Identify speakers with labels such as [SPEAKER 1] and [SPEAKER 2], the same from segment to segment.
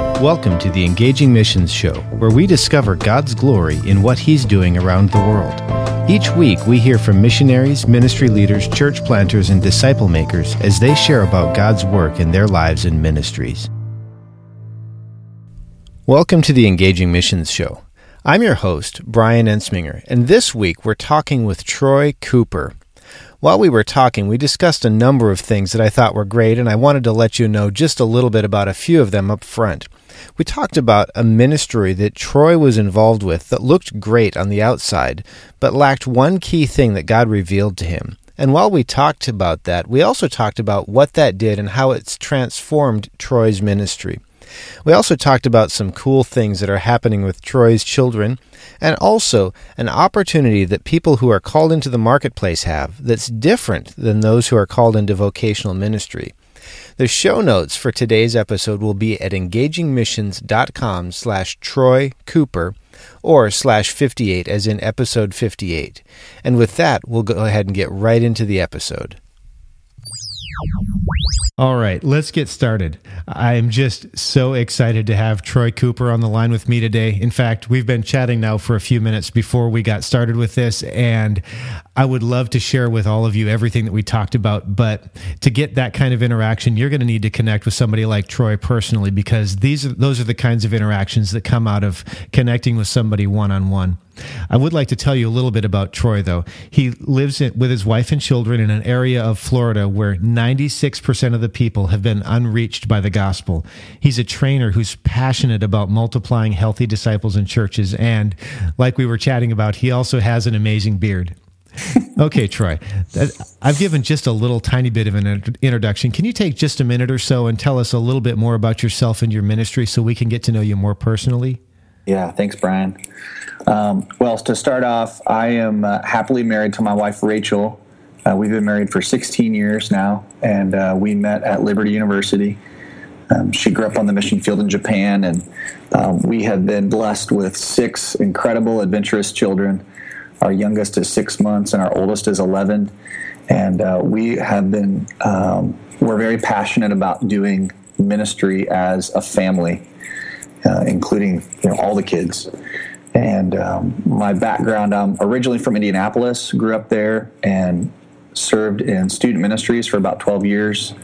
[SPEAKER 1] Welcome to the Engaging Missions Show, where we discover God's glory in what He's doing around the world. Each week, we hear from missionaries, ministry leaders, church planters, and disciple makers as they share about God's work in their lives and ministries. Welcome to the Engaging Missions Show. I'm your host, Brian Ensminger, and this week we're talking with Troy Cooper. While we were talking, we discussed a number of things that I thought were great, and I wanted to let you know just a little bit about a few of them up front. We talked about a ministry that Troy was involved with that looked great on the outside, but lacked one key thing that God revealed to him. And while we talked about that, we also talked about what that did and how it's transformed Troy's ministry. We also talked about some cool things that are happening with Troy's children, and also an opportunity that people who are called into the marketplace have that's different than those who are called into vocational ministry. The show notes for today's episode will be at engagingmissions.com slash Troy Cooper or slash 58 as in episode 58. And with that, we'll go ahead and get right into the episode. All right, let's get started. I'm just so excited to have Troy Cooper on the line with me today. In fact, we've been chatting now for a few minutes before we got started with this, and I would love to share with all of you everything that we talked about. But to get that kind of interaction, you're going to need to connect with somebody like Troy personally because these are, those are the kinds of interactions that come out of connecting with somebody one on one. I would like to tell you a little bit about Troy, though. He lives in, with his wife and children in an area of Florida where 96% of the people have been unreached by the gospel. He's a trainer who's passionate about multiplying healthy disciples in churches. And like we were chatting about, he also has an amazing beard. okay, Troy, I've given just a little tiny bit of an introduction. Can you take just a minute or so and tell us a little bit more about yourself and your ministry so we can get to know you more personally?
[SPEAKER 2] Yeah, thanks, Brian. Um, well, to start off, I am uh, happily married to my wife, Rachel. Uh, we've been married for 16 years now, and uh, we met at Liberty University. Um, she grew up on the mission field in Japan, and um, we have been blessed with six incredible, adventurous children. Our youngest is six months, and our oldest is 11. And uh, we have been, um, we're very passionate about doing ministry as a family, uh, including you know, all the kids. And um, my background, I'm originally from Indianapolis, grew up there, and served in student ministries for about 12 years.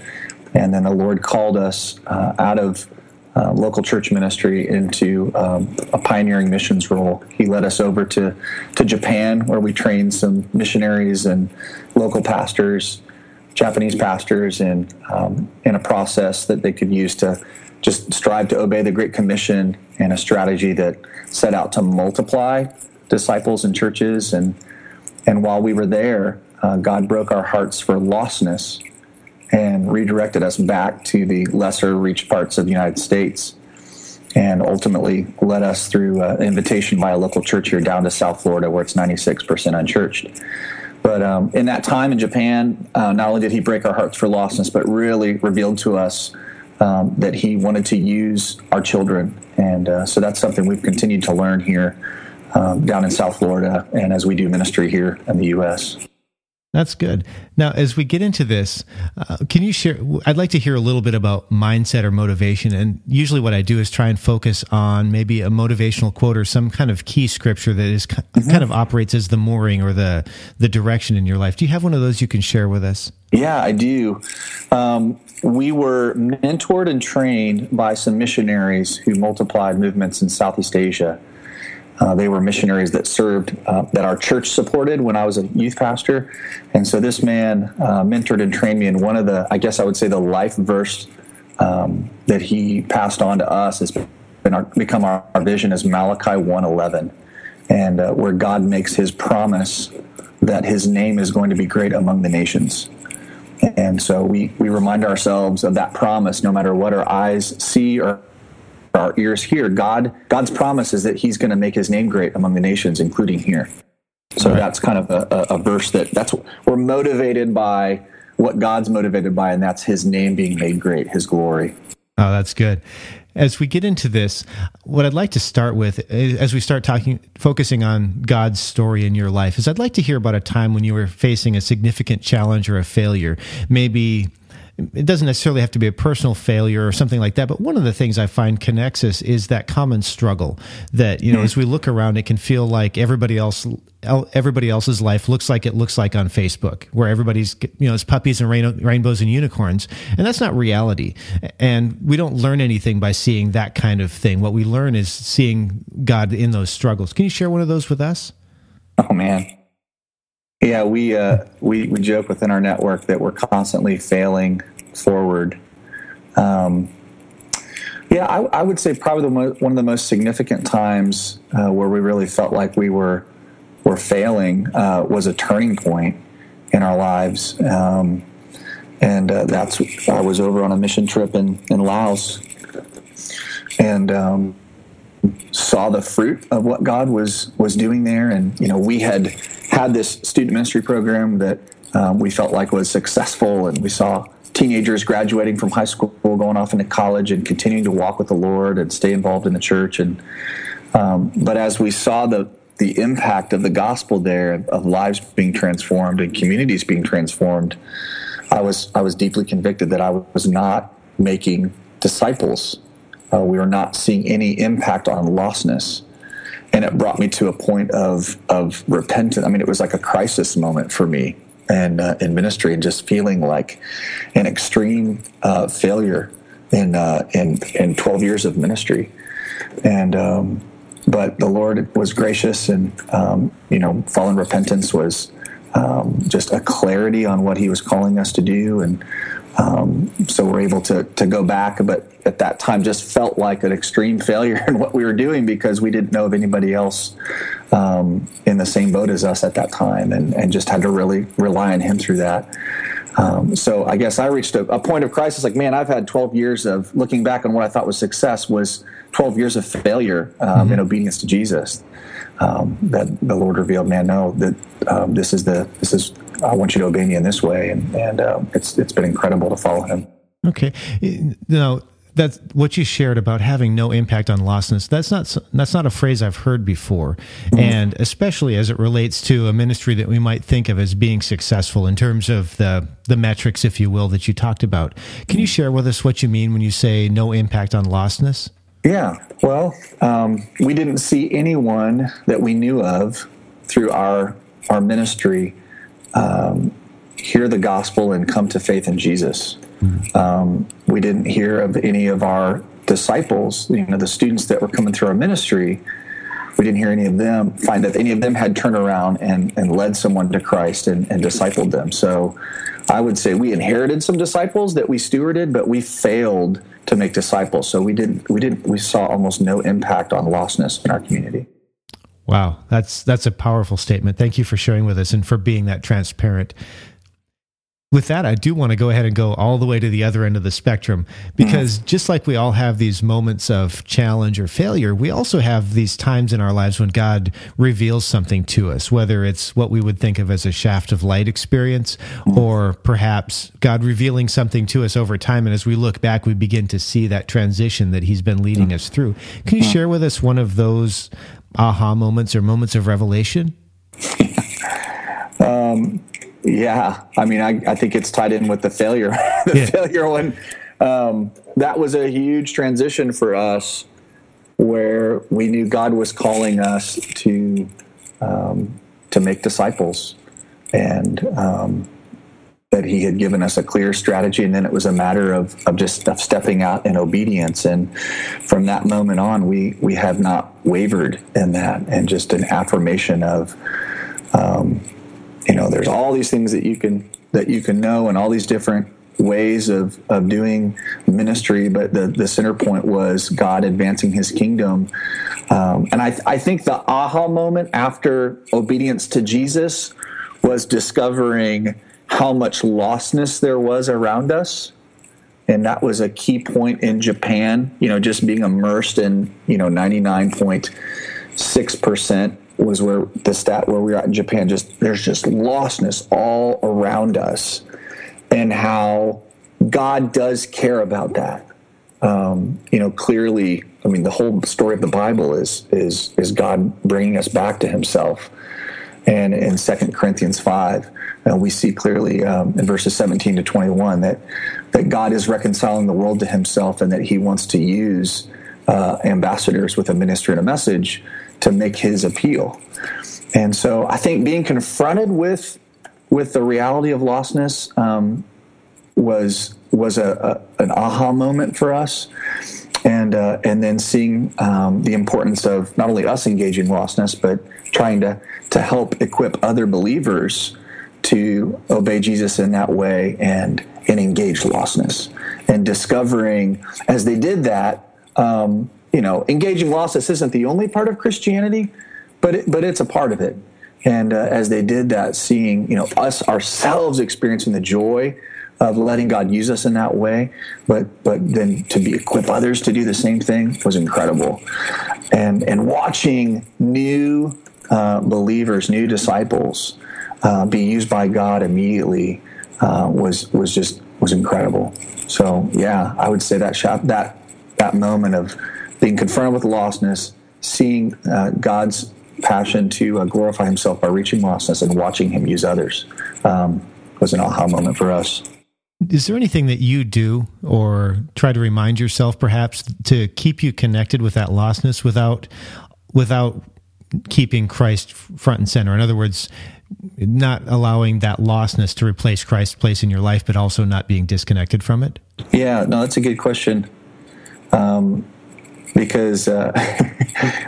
[SPEAKER 2] And then the Lord called us uh, out of uh, local church ministry into um, a pioneering missions role. He led us over to, to Japan, where we trained some missionaries and local pastors, Japanese pastors, in, um, in a process that they could use to just strive to obey the Great Commission and a strategy that set out to multiply disciples and churches. And, and while we were there, uh, God broke our hearts for lostness and redirected us back to the lesser reached parts of the United States and ultimately led us through invitation by a local church here down to South Florida where it's 96% unchurched. But um, in that time in Japan, uh, not only did he break our hearts for lostness, but really revealed to us um, that he wanted to use our children. And uh, so that's something we've continued to learn here um, down in South Florida and as we do ministry here in the U.S.
[SPEAKER 1] That's good. Now, as we get into this, uh, can you share? I'd like to hear a little bit about mindset or motivation. And usually, what I do is try and focus on maybe a motivational quote or some kind of key scripture that is mm-hmm. kind of operates as the mooring or the the direction in your life. Do you have one of those you can share with us?
[SPEAKER 2] Yeah, I do. Um, we were mentored and trained by some missionaries who multiplied movements in Southeast Asia. Uh, they were missionaries that served, uh, that our church supported when I was a youth pastor. And so this man uh, mentored and trained me in one of the, I guess I would say, the life verse um, that he passed on to us has been our, become our, our vision is Malachi 111, and uh, where God makes his promise that his name is going to be great among the nations. And so we, we remind ourselves of that promise no matter what our eyes see or our ears hear. God God's promise is that He's going to make His name great among the nations, including here. So right. that's kind of a, a, a verse that that's we're motivated by what God's motivated by, and that's His name being made great, His glory.
[SPEAKER 1] Oh, that's good. As we get into this, what I'd like to start with, eh, as we start talking, focusing on God's story in your life, is I'd like to hear about a time when you were facing a significant challenge or a failure. Maybe it doesn't necessarily have to be a personal failure or something like that. But one of the things I find connects us is that common struggle that, you know, mm-hmm. as we look around, it can feel like everybody else, everybody else's life looks like it looks like on Facebook, where everybody's, you know, it's puppies and rain, rainbows and unicorns. And that's not reality. And we don't learn anything by seeing that kind of thing. What we learn is seeing God in those struggles. Can you share one of those with us?
[SPEAKER 2] Oh, man. Yeah, we uh, we we joke within our network that we're constantly failing forward. Um, yeah, I, I, would say probably the mo- one of the most significant times uh, where we really felt like we were were failing uh, was a turning point in our lives, um, and uh, that's I was over on a mission trip in in Laos, and um, saw the fruit of what God was was doing there, and you know we had had this student ministry program that um, we felt like was successful, and we saw teenagers graduating from high school, going off into college, and continuing to walk with the Lord and stay involved in the church. And um, but as we saw the the impact of the gospel there, of lives being transformed and communities being transformed, I was I was deeply convicted that I was not making disciples. Uh, we were not seeing any impact on lostness and it brought me to a point of of repentance. I mean, it was like a crisis moment for me and uh, in ministry, and just feeling like an extreme uh, failure in uh, in in twelve years of ministry, and. Um, but the Lord was gracious, and um, you know, fallen repentance was um, just a clarity on what He was calling us to do, and um, so we're able to to go back, but at that time just felt like an extreme failure in what we were doing because we didn't know of anybody else um, in the same boat as us at that time, and and just had to really rely on him through that. Um, so I guess I reached a, a, point of crisis. Like, man, I've had 12 years of looking back on what I thought was success was 12 years of failure um, mm-hmm. in obedience to Jesus. Um, that the Lord revealed, man, no, that um, this is the this is I want you to obey me in this way, and and uh, it's it's been incredible to follow him.
[SPEAKER 1] Okay, now that's what you shared about having no impact on lostness. That's not that's not a phrase I've heard before, mm-hmm. and especially as it relates to a ministry that we might think of as being successful in terms of the the metrics, if you will, that you talked about. Can you share with us what you mean when you say no impact on lostness?
[SPEAKER 2] Yeah, well, um, we didn't see anyone that we knew of through our our ministry um, hear the gospel and come to faith in Jesus. Mm-hmm. Um, we didn't hear of any of our disciples, you know, the students that were coming through our ministry. We didn't hear any of them find that any of them had turned around and, and led someone to Christ and, and discipled them. So I would say we inherited some disciples that we stewarded, but we failed to make disciples. So we didn't we didn't we saw almost no impact on lostness in our community.
[SPEAKER 1] Wow, that's that's a powerful statement. Thank you for sharing with us and for being that transparent. With that, I do want to go ahead and go all the way to the other end of the spectrum because mm-hmm. just like we all have these moments of challenge or failure, we also have these times in our lives when God reveals something to us, whether it's what we would think of as a shaft of light experience mm-hmm. or perhaps God revealing something to us over time. And as we look back, we begin to see that transition that He's been leading mm-hmm. us through. Can you mm-hmm. share with us one of those aha moments or moments of revelation?
[SPEAKER 2] um, yeah, I mean, I, I think it's tied in with the failure. the yeah. failure one, um, that was a huge transition for us where we knew God was calling us to um, to make disciples, and um, that he had given us a clear strategy and then it was a matter of, of just of stepping out in obedience and from that moment on we we have not wavered in that and just an affirmation of um, you know there's all these things that you can that you can know and all these different ways of, of doing ministry, but the, the center point was God advancing his kingdom. Um, and I, I think the aha moment after obedience to Jesus was discovering how much lostness there was around us. And that was a key point in Japan, you know, just being immersed in, you know, 99.6% was where the stat where we at in Japan, just there's just lostness all around us and how God does care about that. Um, you know, clearly, I mean, the whole story of the Bible is is is God bringing us back to Himself. And in Second Corinthians five, uh, we see clearly um, in verses seventeen to twenty one that that God is reconciling the world to Himself, and that He wants to use uh, ambassadors with a ministry and a message to make His appeal. And so, I think being confronted with with the reality of lostness um, was was a, a, an aha moment for us, and uh, and then seeing um, the importance of not only us engaging lostness, but trying to to help equip other believers to obey Jesus in that way and and engage lostness, and discovering as they did that, um, you know, engaging lostness isn't the only part of Christianity, but it, but it's a part of it. And uh, as they did that, seeing you know us ourselves experiencing the joy of letting God use us in that way, but but then to be equip others to do the same thing was incredible, and and watching new uh, believers, new disciples, uh, be used by God immediately uh, was was just was incredible. So yeah, I would say that shot that that moment of being confronted with lostness, seeing uh, God's passion to uh, glorify Himself by reaching lostness and watching Him use others um, was an aha moment for us.
[SPEAKER 1] Is there anything that you do or try to remind yourself perhaps to keep you connected with that lostness without without keeping Christ front and center? In other words, not allowing that lostness to replace Christ's place in your life, but also not being disconnected from it?
[SPEAKER 2] Yeah, no, that's a good question. Um, because uh,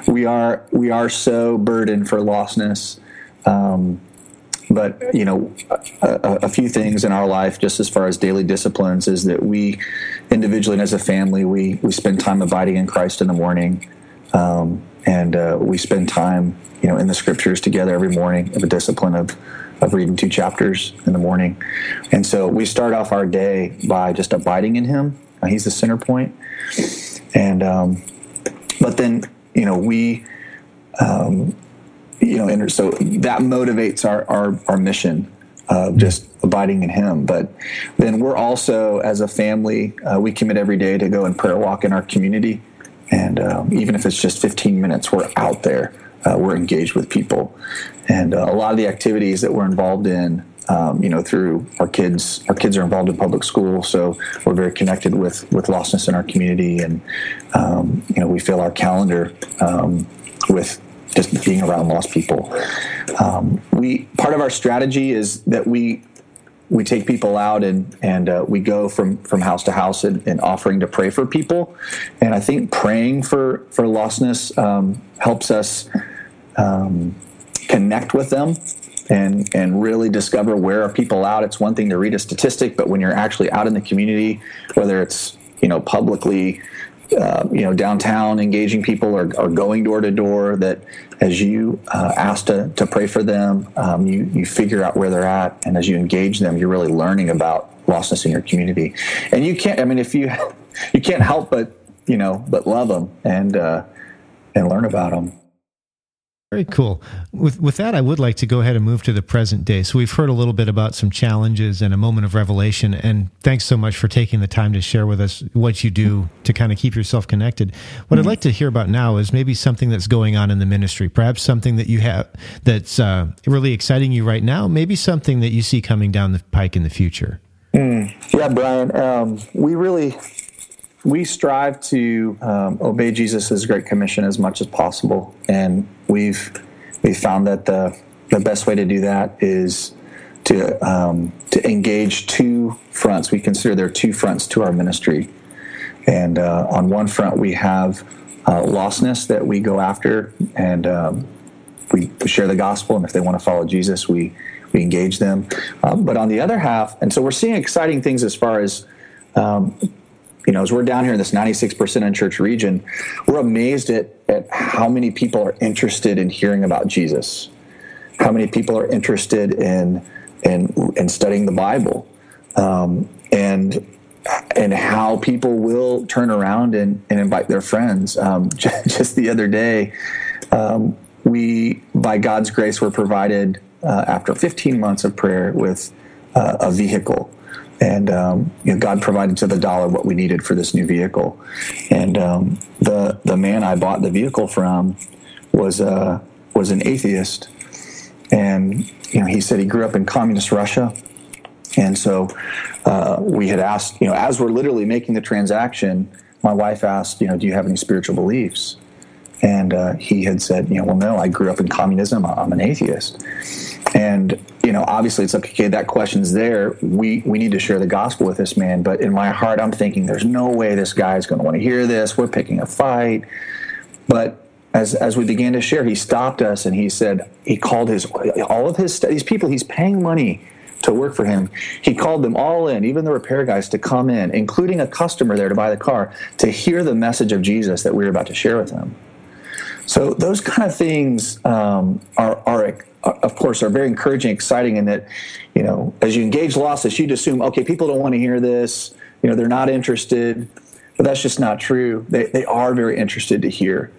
[SPEAKER 2] we are we are so burdened for lostness. Um, but you know, a, a, few things in our life, just as far as daily disciplines, is that we individually and as a family, we we spend time abiding in Christ in the morning, um, and uh, we spend time, you know, in the Scriptures together every morning. Of a discipline of of reading two chapters in the morning, and so we start off our day by just abiding in Him. Uh, he's the center point, and um, but then you know we. Um, you know, so that motivates our, our, our mission of just abiding in Him. But then we're also, as a family, uh, we commit every day to go and prayer walk in our community. And um, even if it's just 15 minutes, we're out there. Uh, we're engaged with people. And uh, a lot of the activities that we're involved in, um, you know, through our kids, our kids are involved in public school, so we're very connected with with lostness in our community, and um, you know, we fill our calendar um, with just being around lost people. Um, we part of our strategy is that we we take people out and and uh, we go from from house to house and, and, offering to pray for people, and I think praying for for lostness um, helps us um, connect with them and and really discover where are people out. It's one thing to read a statistic, but when you're actually out in the community, whether it's you know publicly uh, you know, downtown, engaging people or, or, going door to door. That as you uh, ask to, to pray for them, um, you you figure out where they're at, and as you engage them, you're really learning about lostness in your community. And you can't. I mean, if you you can't help but you know, but love them and uh, and learn about them.
[SPEAKER 1] Very cool. With with that, I would like to go ahead and move to the present day. So we've heard a little bit about some challenges and a moment of revelation. And thanks so much for taking the time to share with us what you do to kind of keep yourself connected. What mm-hmm. I'd like to hear about now is maybe something that's going on in the ministry, perhaps something that you have that's uh, really exciting you right now, maybe something that you see coming down the pike in the future.
[SPEAKER 2] Mm. Yeah, Brian. Um, we really we strive to um, obey Jesus' Great Commission as much as possible, and we've we found that the the best way to do that is to um, to engage two fronts. We consider there are two fronts to our ministry, and uh, on one front we have uh, lostness that we go after, and um, we share the gospel. And if they want to follow Jesus, we we engage them. Um, but on the other half, and so we're seeing exciting things as far as um, you know, as we're down here in this 96% unchurched region, we're amazed at, at how many people are interested in hearing about Jesus, how many people are interested in in, in studying the Bible, um, and and how people will turn around and, and invite their friends. Um, just the other day, um, we, by God's grace, were provided uh, after 15 months of prayer with uh, a vehicle. And um, you know, God provided to the dollar what we needed for this new vehicle. And um, the the man I bought the vehicle from was uh, was an atheist, and you know he said he grew up in communist Russia, and so uh, we had asked you know as we're literally making the transaction, my wife asked you know do you have any spiritual beliefs, and uh, he had said, you know, well, no, I grew up in communism. I'm an atheist. And, you know, obviously it's like, okay, that question's there. We, we need to share the gospel with this man. But in my heart, I'm thinking there's no way this guy's going to want to hear this. We're picking a fight. But as, as we began to share, he stopped us and he said, he called his, all of his, these people he's paying money to work for him. He called them all in, even the repair guys, to come in, including a customer there to buy the car, to hear the message of Jesus that we were about to share with them. So those kind of things um, are, are, of course, are very encouraging, exciting, in that, you know, as you engage lostness, you'd assume, okay, people don't want to hear this, you know, they're not interested, but that's just not true. They, they are very interested to hear.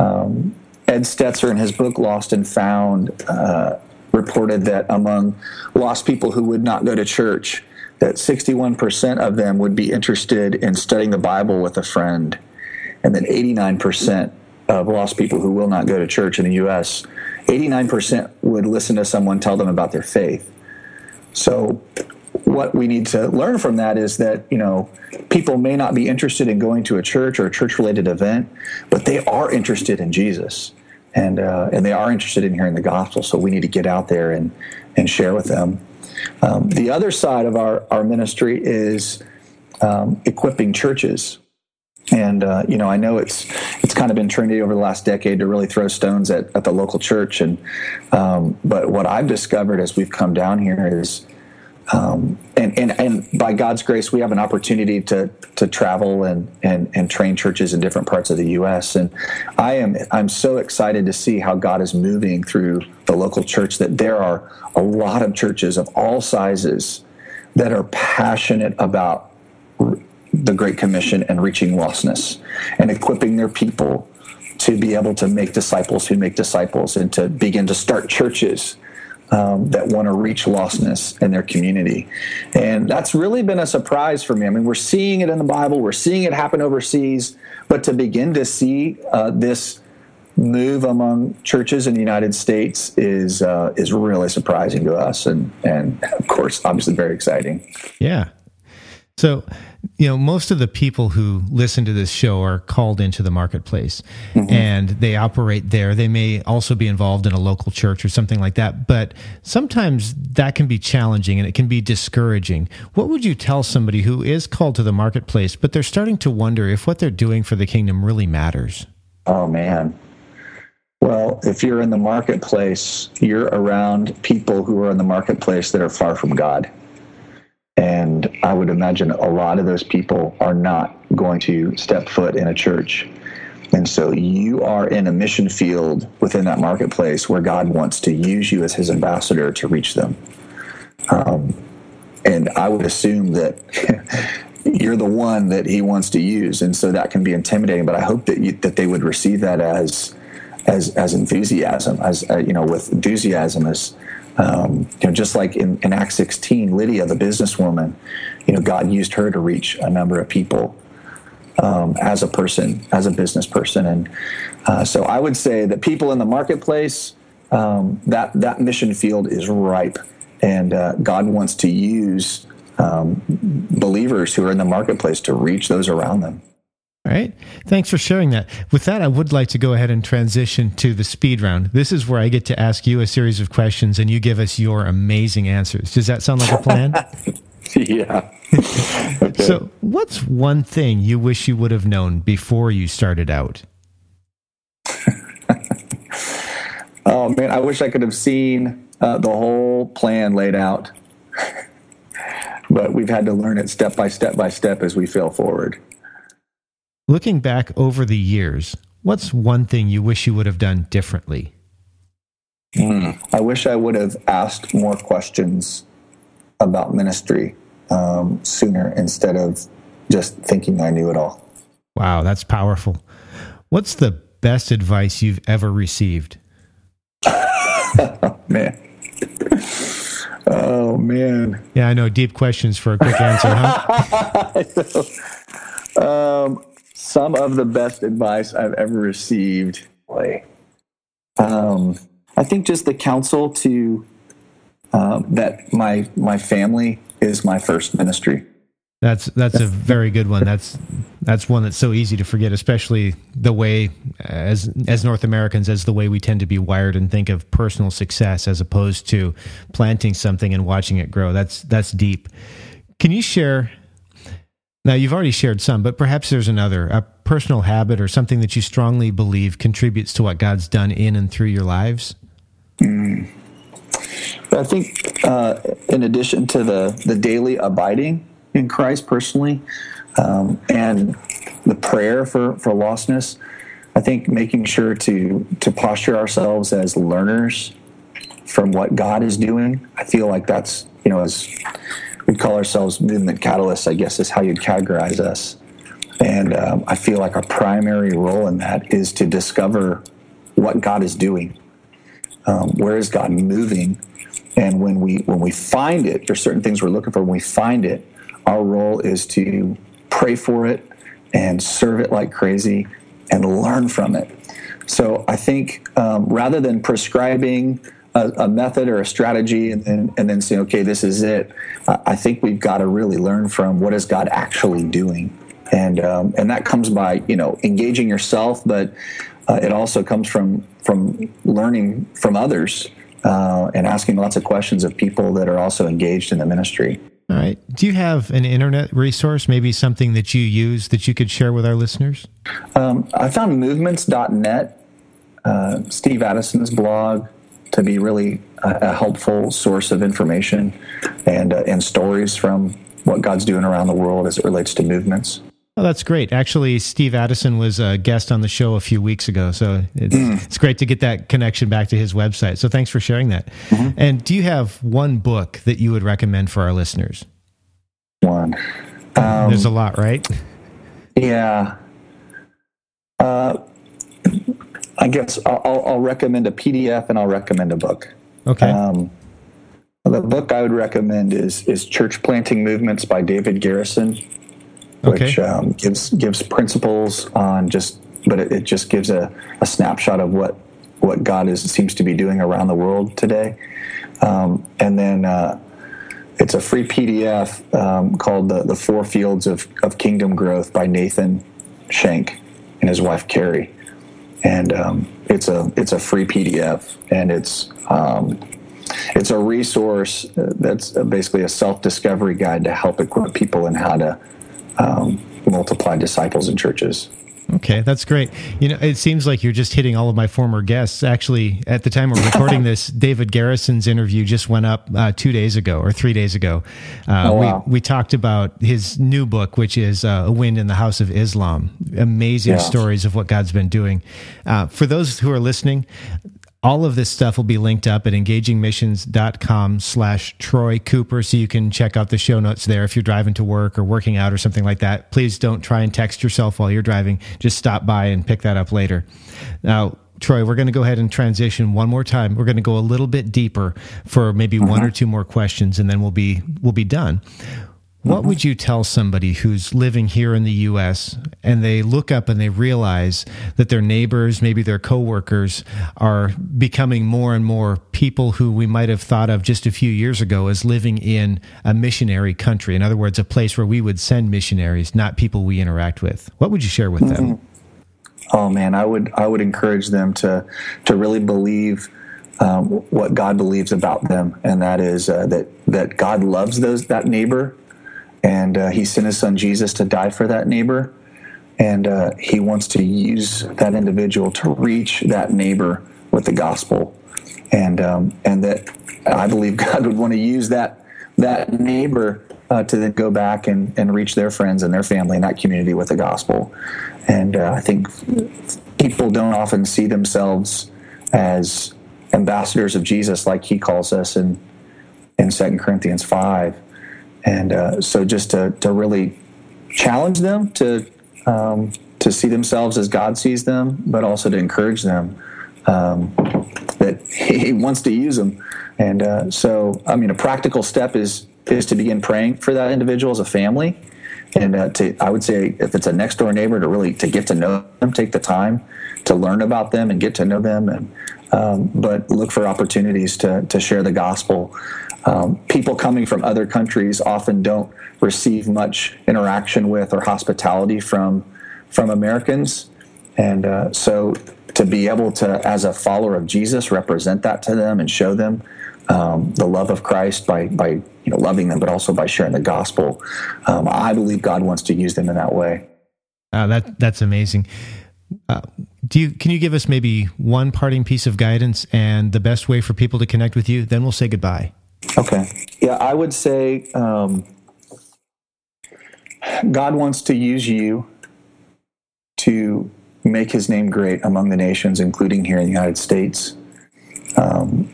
[SPEAKER 2] Um, Ed Stetzer, in his book Lost and Found, uh, reported that among lost people who would not go to church, that 61% of them would be interested in studying the Bible with a friend, and then 89% of lost people who will not go to church in the U.S., 89% would listen to someone tell them about their faith. So, what we need to learn from that is that you know people may not be interested in going to a church or a church-related event, but they are interested in Jesus, and uh, and they are interested in hearing the gospel. So we need to get out there and and share with them. Um, the other side of our our ministry is um, equipping churches and uh, you know, I know it's kind of been trendy over the last decade to really throw stones at, at the local church. And um, but what I've discovered as we've come down here is, um, and, and and by God's grace, we have an opportunity to to travel and and and train churches in different parts of the U.S. And I am I'm so excited to see how God is moving through the local church. That there are a lot of churches of all sizes that are passionate about the Great Commission and reaching lostness and equipping their people to be able to make disciples who make disciples and to begin to start churches um, that want to reach lostness in their community. And that's really been a surprise for me. I mean, we're seeing it in the Bible, we're seeing it happen overseas, but to begin to see uh, this move among churches in the United States is uh, is really surprising to us, and and of course, obviously, very exciting.
[SPEAKER 1] Yeah. So you know, most of the people who listen to this show are called into the marketplace mm-hmm. and they operate there. They may also be involved in a local church or something like that, but sometimes that can be challenging and it can be discouraging. What would you tell somebody who is called to the marketplace, but they're starting to wonder if what they're doing for the kingdom really matters?
[SPEAKER 2] Oh, man. Well, if you're in the marketplace, you're around people who are in the marketplace that are far from God. And I would imagine a lot of those people are not going to step foot in a church. And so you are in a mission field within that marketplace where God wants to use you as his ambassador to reach them. Um, and I would assume that you're the one that he wants to use. And so that can be intimidating, but I hope that you, that they would receive that as, as, as enthusiasm, as, uh, you know, with enthusiasm as, um, you know, just like in, in Acts 16, Lydia, the businesswoman, you know, God used her to reach a number of people um, as a person, as a business person, and uh, so I would say that people in the marketplace, um, that that mission field is ripe, and uh, God wants to use um, believers who are in the marketplace to reach those around them.
[SPEAKER 1] All right. Thanks for sharing that. With that, I would like to go ahead and transition to the speed round. This is where I get to ask you a series of questions and you give us your amazing answers. Does that sound like a plan?
[SPEAKER 2] yeah.
[SPEAKER 1] okay. So, what's one thing you wish you would have known before you started out?
[SPEAKER 2] oh, man. I wish I could have seen uh, the whole plan laid out. but we've had to learn it step by step by step as we fail forward.
[SPEAKER 1] Looking back over the years, what's one thing you wish you would have done differently?
[SPEAKER 2] Mm. I wish I would have asked more questions about ministry um, sooner instead of just thinking I knew it all.
[SPEAKER 1] Wow, that's powerful. What's the best advice you've ever received?
[SPEAKER 2] oh, man. Oh, man.
[SPEAKER 1] Yeah, I know. Deep questions for a quick answer, huh?
[SPEAKER 2] um, some of the best advice I've ever received. Um, I think just the counsel to um, that my my family is my first ministry.
[SPEAKER 1] That's that's a very good one. That's that's one that's so easy to forget, especially the way as as North Americans, as the way we tend to be wired and think of personal success as opposed to planting something and watching it grow. That's that's deep. Can you share now, you've already shared some, but perhaps there's another, a personal habit or something that you strongly believe contributes to what God's done in and through your lives?
[SPEAKER 2] Mm. I think, uh, in addition to the, the daily abiding in Christ personally um, and the prayer for, for lostness, I think making sure to, to posture ourselves as learners from what God is doing, I feel like that's, you know, as we call ourselves movement catalysts, I guess is how you'd categorize us. And um, I feel like our primary role in that is to discover what God is doing. Um, where is God moving? And when we when we find it, there's certain things we're looking for. When we find it, our role is to pray for it and serve it like crazy and learn from it. So I think um, rather than prescribing a, a, method or a strategy and then and then saying, okay, this is it. I think we've got to really learn from what is God actually doing, and um, and that comes by you know engaging yourself, but uh, it also comes from from learning from others uh, and asking lots of questions of people that are also engaged in the ministry.
[SPEAKER 1] All right. Do you have an internet resource, maybe something that you use that you could share with our listeners?
[SPEAKER 2] Um, I found movements.net, uh, Steve Addison's blog, to be really a, a helpful source of information and uh, and stories from what God's doing around the world as it relates to movements.
[SPEAKER 1] Oh, that's great. Actually, Steve Addison was a guest on the show a few weeks ago, so it's, mm. it's great to get that connection back to his website. So thanks for sharing that. Mm-hmm. And do you have one book that you would recommend for our listeners?
[SPEAKER 2] One.
[SPEAKER 1] Um, There's a lot, right?
[SPEAKER 2] Yeah. Uh, I guess I'll, I'll, recommend a PDF and I'll recommend a book.
[SPEAKER 1] Okay. Um,
[SPEAKER 2] the book I would recommend is is Church Planting Movements by David Garrison, which okay. um, gives gives principles on just, but it, it just gives a, a, snapshot of what what God is seems to be doing around the world today. Um, and then uh, it's a free PDF um, called the the Four Fields of of Kingdom Growth by Nathan Shank and his wife Carrie and um, it's a it's a free PDF, and it's um, it's a resource that's basically a self discovery guide to help equip people in how to um, multiply disciples in churches.
[SPEAKER 1] Okay, that's great. You know, it seems like you're just hitting all of my former guests. Actually, at the time we're recording this, David Garrison's interview just went up uh, two days ago or three days ago. Uh, oh, wow. we, we talked about his new book, which is uh, A Wind in the House of Islam. Amazing yeah. stories of what God's been doing. Uh, for those who are listening, all of this stuff will be linked up at engagingmissions.com slash Troy Cooper. So you can check out the show notes there if you're driving to work or working out or something like that. Please don't try and text yourself while you're driving. Just stop by and pick that up later. Now, Troy, we're going to go ahead and transition one more time. We're going to go a little bit deeper for maybe uh-huh. one or two more questions and then we'll be, we'll be done. What would you tell somebody who's living here in the US and they look up and they realize that their neighbors, maybe their coworkers, are becoming more and more people who we might have thought of just a few years ago as living in a missionary country? In other words, a place where we would send missionaries, not people we interact with. What would you share with them? Mm-hmm.
[SPEAKER 2] Oh man, I would I would encourage them to to really believe um, what God believes about them, and that is uh, that that God loves those that neighbor and uh, he sent his son Jesus to die for that neighbor, and uh, he wants to use that individual to reach that neighbor with the gospel, and um, and that I believe God would want to use that that neighbor uh, to then go back and, and reach their friends and their family in that community with the gospel, and uh, I think people don't often see themselves as ambassadors of Jesus like he calls us in in Second Corinthians five and uh, so just to, to really challenge them to um, to see themselves as God sees them, but also to encourage them um, that He wants to use them. And uh, so, I mean, a practical step is is to begin praying for that individual as a family, and uh, to I would say if it's a next door neighbor to really to get to know them, take the time to learn about them and get to know them, and um, but look for opportunities to to share the gospel. Um, people coming from other countries often don't receive much interaction with or hospitality from from Americans, and uh, so to be able to, as a follower of Jesus, represent that to them and show them um, the love of Christ by by you know loving them, but also by sharing the gospel. Um, I believe God wants to use them in that way.
[SPEAKER 1] Uh, that that's amazing. Uh, do you can you give us maybe one parting piece of guidance and the best way for people to connect with you? Then we'll say goodbye.
[SPEAKER 2] Okay. Yeah, I would say um, God wants to use you to make his name great among the nations, including here in the United States. Um,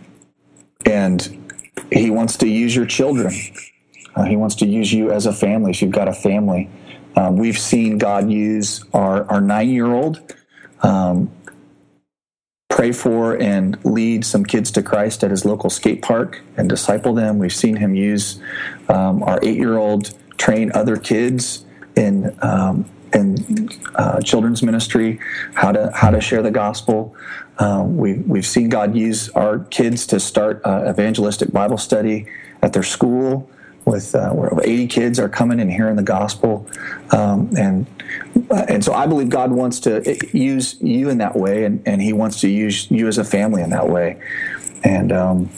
[SPEAKER 2] and he wants to use your children. Uh, he wants to use you as a family if you've got a family. Um, we've seen God use our, our nine year old um, pray for and lead some kids to Christ at his local skate park and disciple them. We've seen him use um, our eight year old train other kids in um, in uh, children's ministry how to how to share the gospel. Um, we we've seen God use our kids to start uh, evangelistic Bible study at their school with uh, where 80 kids are coming and hearing the gospel. Um, and and so I believe God wants to use you in that way and, and he wants to use you as a family in that way. And um,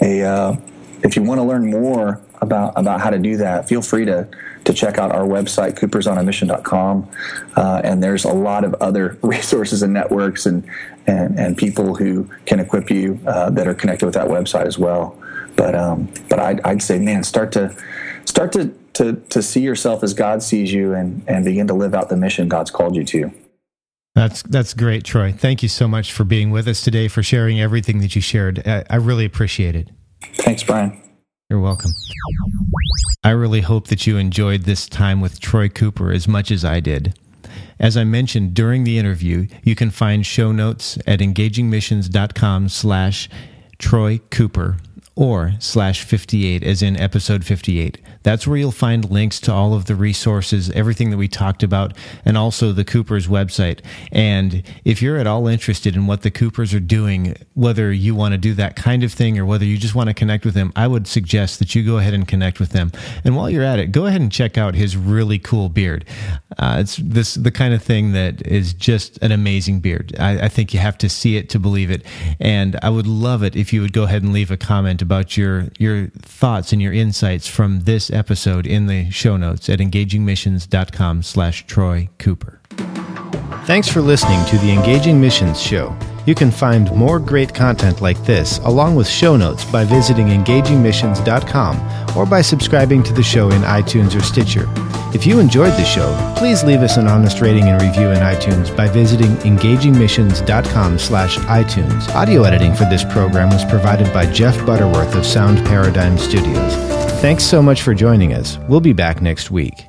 [SPEAKER 2] a, uh, if you want to learn more about about how to do that feel free to to check out our website coopersonamission.com uh, and there's a lot of other resources and networks and and, and people who can equip you uh, that are connected with that website as well but um, but I'd, I'd say, man, start to start to, to to see yourself as God sees you, and and begin to live out the mission God's called you to.
[SPEAKER 1] That's that's great, Troy. Thank you so much for being with us today, for sharing everything that you shared. I, I really appreciate it.
[SPEAKER 2] Thanks, Brian.
[SPEAKER 1] You're welcome. I really hope that you enjoyed this time with Troy Cooper as much as I did. As I mentioned during the interview, you can find show notes at engagingmissions.com slash Troy Cooper or slash 58 as in episode 58 that's where you'll find links to all of the resources everything that we talked about and also the coopers website. And if you're at all interested in what the coopers are doing whether you want to do that kind of thing or whether you just want to connect with them i would suggest that you go ahead and connect with them. And while you're at it go ahead and check out his really cool beard. Uh, it's this the kind of thing that is just an amazing beard. I, I think you have to see it to believe it. And i would love it if you would go ahead and leave a comment about your your thoughts and your insights from this episode in the show notes at engagingmissions.com slash Troy Cooper. Thanks for listening to the Engaging Missions Show. You can find more great content like this, along with show notes, by visiting engagingmissions.com or by subscribing to the show in iTunes or Stitcher. If you enjoyed the show, please leave us an honest rating and review in iTunes by visiting engagingmissions.com slash iTunes. Audio editing for this program was provided by Jeff Butterworth of Sound Paradigm Studios. Thanks so much for joining us. We'll be back next week.